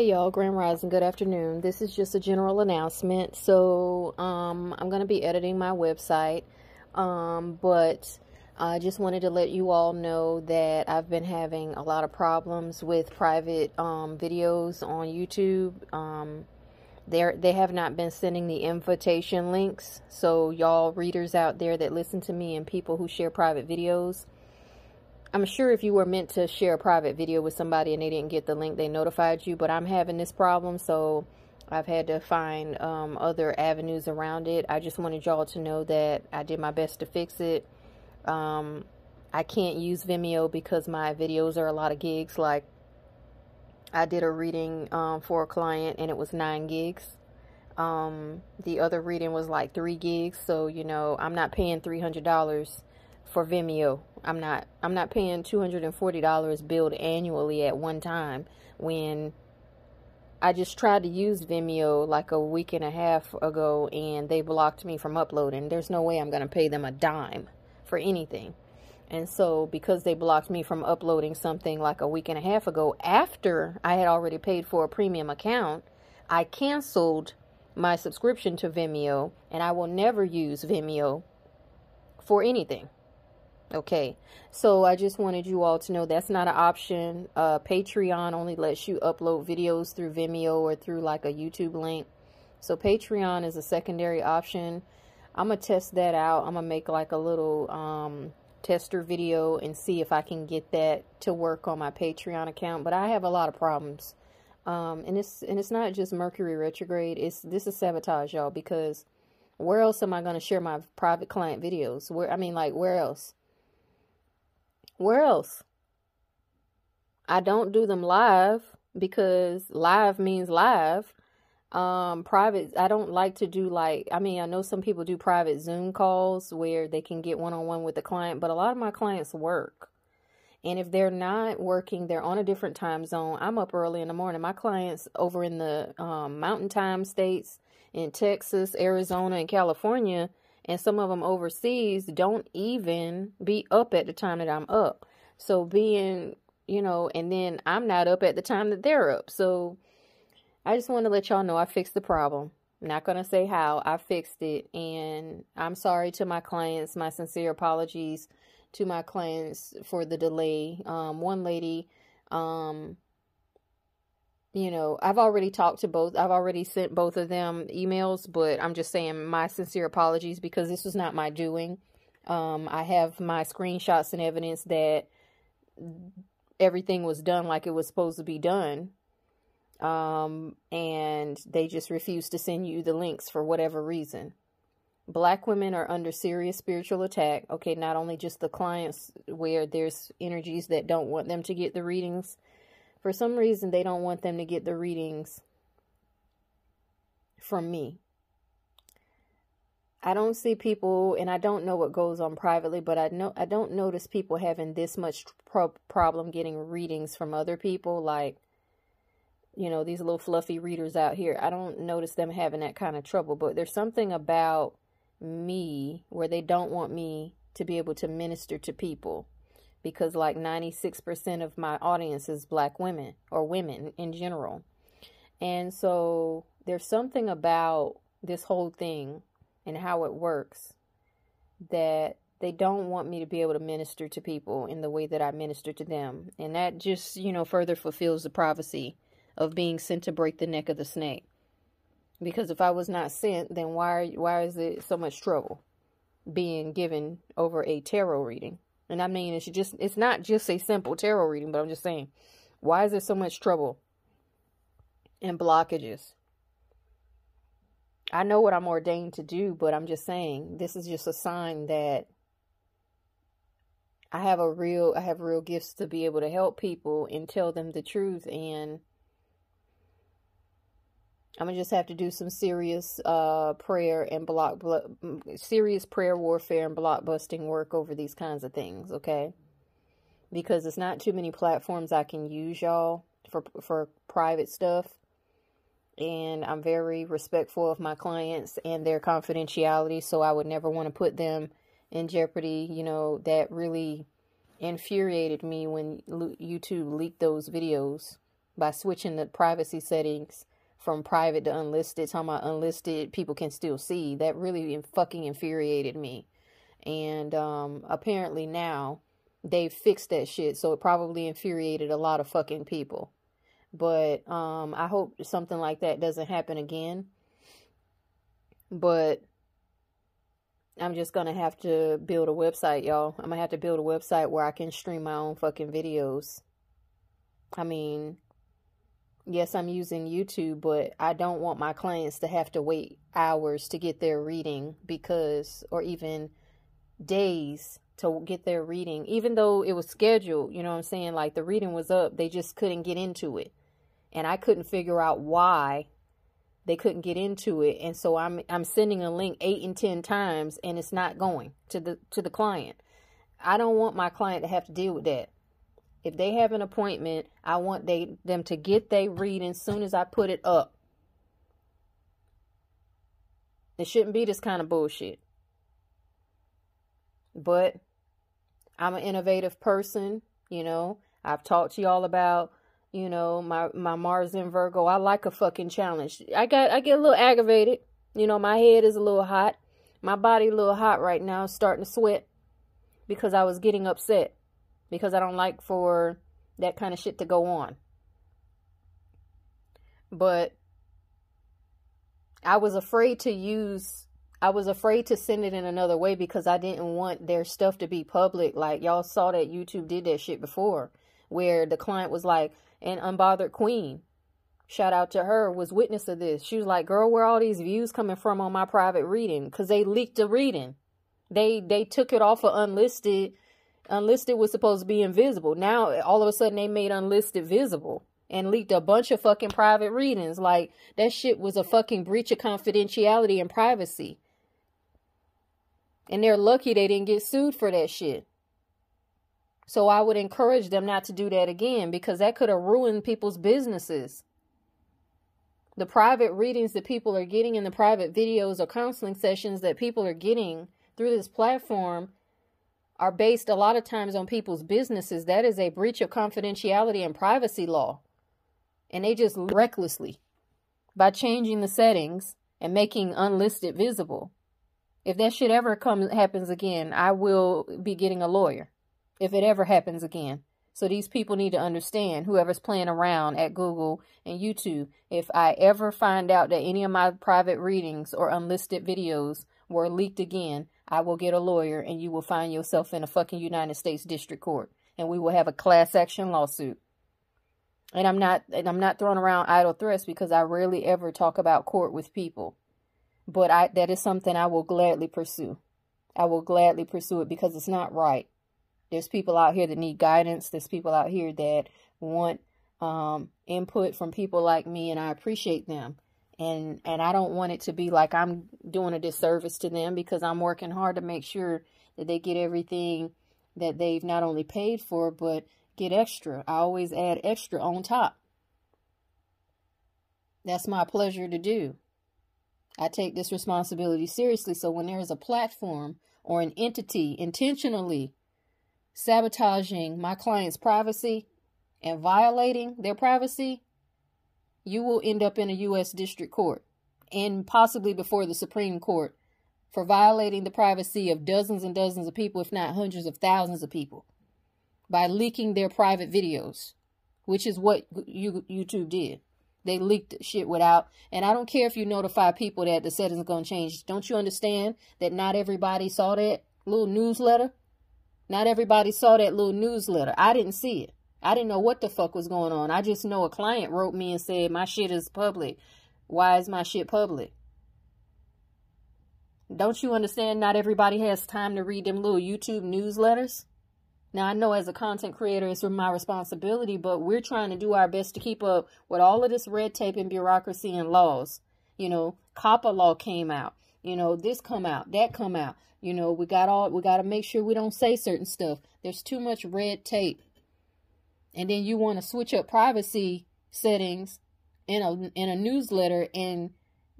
Hey y'all, Grand Rising, good afternoon. This is just a general announcement. So, um, I'm going to be editing my website, um, but I just wanted to let you all know that I've been having a lot of problems with private um, videos on YouTube. Um, they they have not been sending the invitation links. So, y'all readers out there that listen to me and people who share private videos, I'm sure if you were meant to share a private video with somebody and they didn't get the link, they notified you. But I'm having this problem, so I've had to find um, other avenues around it. I just wanted y'all to know that I did my best to fix it. Um, I can't use Vimeo because my videos are a lot of gigs. Like, I did a reading um, for a client and it was nine gigs. Um, the other reading was like three gigs. So, you know, I'm not paying $300 for Vimeo. I'm not I'm not paying $240 billed annually at one time when I just tried to use Vimeo like a week and a half ago and they blocked me from uploading. There's no way I'm going to pay them a dime for anything. And so because they blocked me from uploading something like a week and a half ago after I had already paid for a premium account, I canceled my subscription to Vimeo and I will never use Vimeo for anything. Okay, so I just wanted you all to know that's not an option. Uh, Patreon only lets you upload videos through Vimeo or through like a YouTube link. So Patreon is a secondary option. I'm going to test that out. I'm going to make like a little um, tester video and see if I can get that to work on my Patreon account. But I have a lot of problems. Um, and it's and it's not just Mercury retrograde. It's this is sabotage, y'all. Because where else am I going to share my private client videos? Where I mean, like where else? Where else? I don't do them live because live means live. Um, private, I don't like to do like, I mean, I know some people do private Zoom calls where they can get one on one with the client, but a lot of my clients work. And if they're not working, they're on a different time zone. I'm up early in the morning. My clients over in the um, mountain time states in Texas, Arizona, and California, and some of them overseas don't even be up at the time that I'm up. So being, you know, and then I'm not up at the time that they're up. So I just want to let y'all know I fixed the problem. Not going to say how. I fixed it. And I'm sorry to my clients. My sincere apologies to my clients for the delay. Um, one lady, um, you know, I've already talked to both. I've already sent both of them emails, but I'm just saying my sincere apologies because this was not my doing. Um, I have my screenshots and evidence that everything was done like it was supposed to be done. Um, and they just refused to send you the links for whatever reason. Black women are under serious spiritual attack. Okay, not only just the clients where there's energies that don't want them to get the readings for some reason, they don't want them to get the readings from me. I don't see people, and I don't know what goes on privately, but I know I don't notice people having this much pro- problem getting readings from other people, like you know these little fluffy readers out here. I don't notice them having that kind of trouble, but there's something about me where they don't want me to be able to minister to people because like 96% of my audience is black women or women in general. And so there's something about this whole thing and how it works that they don't want me to be able to minister to people in the way that I minister to them. And that just, you know, further fulfills the prophecy of being sent to break the neck of the snake. Because if I was not sent, then why why is it so much trouble being given over a tarot reading? And I mean, it's just, it's not just a simple tarot reading, but I'm just saying, why is there so much trouble and blockages? I know what I'm ordained to do, but I'm just saying, this is just a sign that I have a real, I have real gifts to be able to help people and tell them the truth. And I'm gonna just have to do some serious uh, prayer and block, serious prayer warfare and block busting work over these kinds of things, okay? Because it's not too many platforms I can use, y'all, for for private stuff, and I'm very respectful of my clients and their confidentiality, so I would never want to put them in jeopardy. You know that really infuriated me when YouTube leaked those videos by switching the privacy settings from private to unlisted. Talking about unlisted, people can still see. That really fucking infuriated me. And um, apparently now they fixed that shit, so it probably infuriated a lot of fucking people. But um, I hope something like that doesn't happen again. But I'm just gonna have to build a website, y'all. I'm gonna have to build a website where I can stream my own fucking videos. I mean, yes, I'm using YouTube, but I don't want my clients to have to wait hours to get their reading because, or even days to get their reading, even though it was scheduled, you know what I'm saying? Like the reading was up, they just couldn't get into it. And I couldn't figure out why they couldn't get into it. And so I'm I'm sending a link 8 and 10 times and it's not going to the to the client. I don't want my client to have to deal with that. If they have an appointment, I want they them to get their reading as soon as I put it up. It shouldn't be this kind of bullshit. But I'm an innovative person, you know. I've talked to y'all about, you know, my my Mars in Virgo. I like a fucking challenge. I got I get a little aggravated. You know, my head is a little hot. My body a little hot right now, starting to sweat because I was getting upset because I don't like for that kind of shit to go on. But I was afraid to use I was afraid to send it in another way because I didn't want their stuff to be public. Like y'all saw that YouTube did that shit before where the client was like an unbothered queen. Shout out to her was witness of this. She was like, "Girl, where all these views coming from on my private reading cuz they leaked the reading. They they took it off of unlisted. Unlisted was supposed to be invisible. Now all of a sudden they made unlisted visible." and leaked a bunch of fucking private readings. Like that shit was a fucking breach of confidentiality and privacy. And they're lucky they didn't get sued for that shit. So I would encourage them not to do that again because that could have ruined people's businesses. The private readings that people are getting in the private videos or counseling sessions that people are getting through this platform are based a lot of times on people's businesses. That is a breach of confidentiality and privacy law. And they just recklessly by changing the settings and making unlisted visible. If that shit ever comes happens again, I will be getting a lawyer. If it ever happens again. So these people need to understand, whoever's playing around at Google and YouTube, if I ever find out that any of my private readings or unlisted videos were leaked again, I will get a lawyer and you will find yourself in a fucking United States District Court. And we will have a class action lawsuit. And I'm not and I'm not throwing around idle threats because I rarely ever talk about court with people but I that is something I will gladly pursue. I will gladly pursue it because it's not right. There's people out here that need guidance. There's people out here that want um, input from people like me, and I appreciate them. And and I don't want it to be like I'm doing a disservice to them because I'm working hard to make sure that they get everything that they've not only paid for, but get extra. I always add extra on top. That's my pleasure to do. I take this responsibility seriously. So when there is a platform or an entity intentionally sabotaging my client's privacy and violating their privacy, you will end up in a U.S. District Court and possibly before the Supreme Court for violating the privacy of dozens and dozens of people, if not hundreds of thousands of people, by leaking their private videos, which is what you, YouTube did. They leaked shit without, and I don't care if you notify people that the settings going to change. Don't you understand that not everybody saw that little newsletter? Not everybody saw that little newsletter. I didn't see it. I didn't know what the fuck was going on. I just know a client wrote me and said, my shit is public. Why is my shit public? Don't you understand not everybody has time to read them little YouTube newsletters? Now, I know as a content creator, it's my responsibility, but we're trying to do our best to keep up with all of this red tape and bureaucracy and laws. You know, COPPA law came out. You know, this come out, that come out. You know, we got all, we got to make sure we don't say certain stuff. There's too much red tape. And then you want to switch up privacy settings in a, in a newsletter and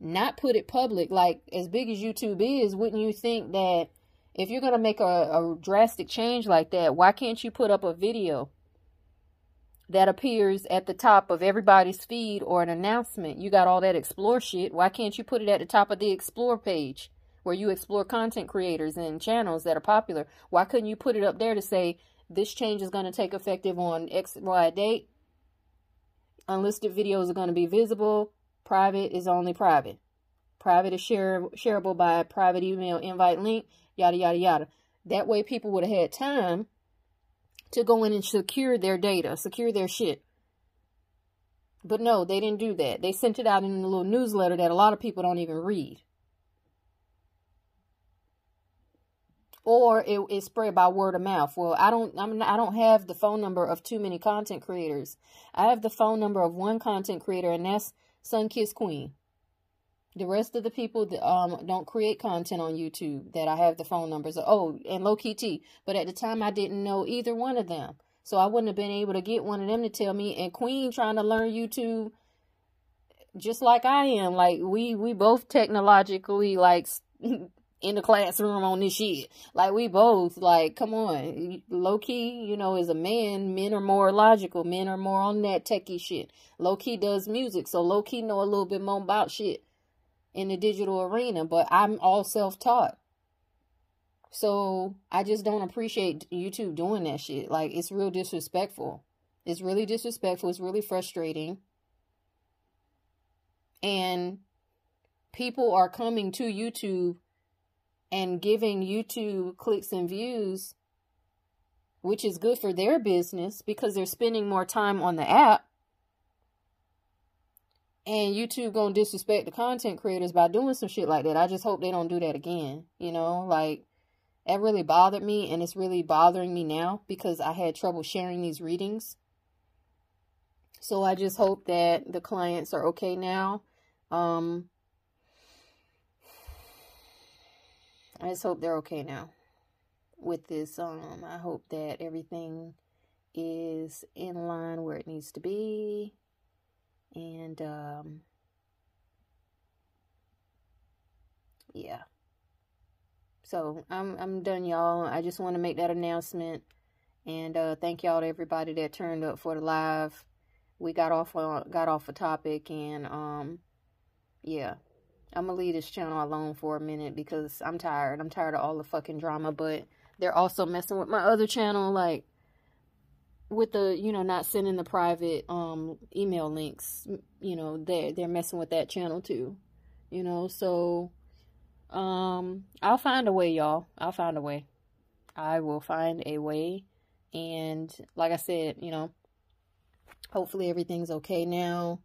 not put it public. Like, as big as YouTube is, wouldn't you think that if you're going to make a, a drastic change like that, why can't you put up a video that appears at the top of everybody's feed or an announcement. You got all that explore shit. Why can't you put it at the top of the explore page where you explore content creators and channels that are popular? Why couldn't you put it up there to say this change is going to take effective on X, Y date? Unlisted videos are going to be visible. Private is only private. Private is share, shareable by private email invite link, yada, yada, yada. That way people would have had time to go in and secure their data, secure their shit. But no, they didn't do that. They sent it out in a little newsletter that a lot of people don't even read. Or it is spread by word of mouth. Well, I don't I'm not, I don't have the phone number of too many content creators. I have the phone number of one content creator and that's Sunkiss Queen. The rest of the people that um don't create content on YouTube that I have the phone numbers. Of, oh, and Low Key T. But at the time, I didn't know either one of them, so I wouldn't have been able to get one of them to tell me. And Queen trying to learn YouTube, just like I am. Like we we both technologically like in the classroom on this shit. Like we both like, come on, low key, you know, as a man, men are more logical. Men are more on that techie shit. Low key does music, so low key know a little bit more about shit in the digital arena, but I'm all self taught. So I just don't appreciate YouTube doing that shit. Like, it's real disrespectful. It's really disrespectful. It's really frustrating. And people are coming to YouTube and giving YouTube clicks and views, which is good for their business because they're spending more time on the app and YouTube gonna disrespect the content creators by doing some shit like that. I just hope they don't do that again. You know, like that really bothered me and it's really bothering me now because I had trouble sharing these readings. So I just hope that the clients are okay now. Um I just hope they're okay now with this. Um I hope that everything is in line where it needs to be and um, yeah. So I'm I'm done, y'all. I just want to make that announcement, and uh, thank y'all to everybody that turned up for the live. We got off on got off a topic, and um, yeah. I'm gonna leave this channel alone for a minute because I'm tired. I'm tired of all the fucking drama, but they're also messing with my other channel, like with the you know not sending the private um email links you know they they're messing with that channel too you know? So um i'll find a way y'all. I'll find a way. I will find a way. And like i said you know hopefully everything's okay now.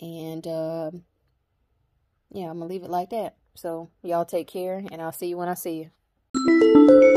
And uh, yeah i'm gonna leave it like that. So y'all take care and i'll see you when i see you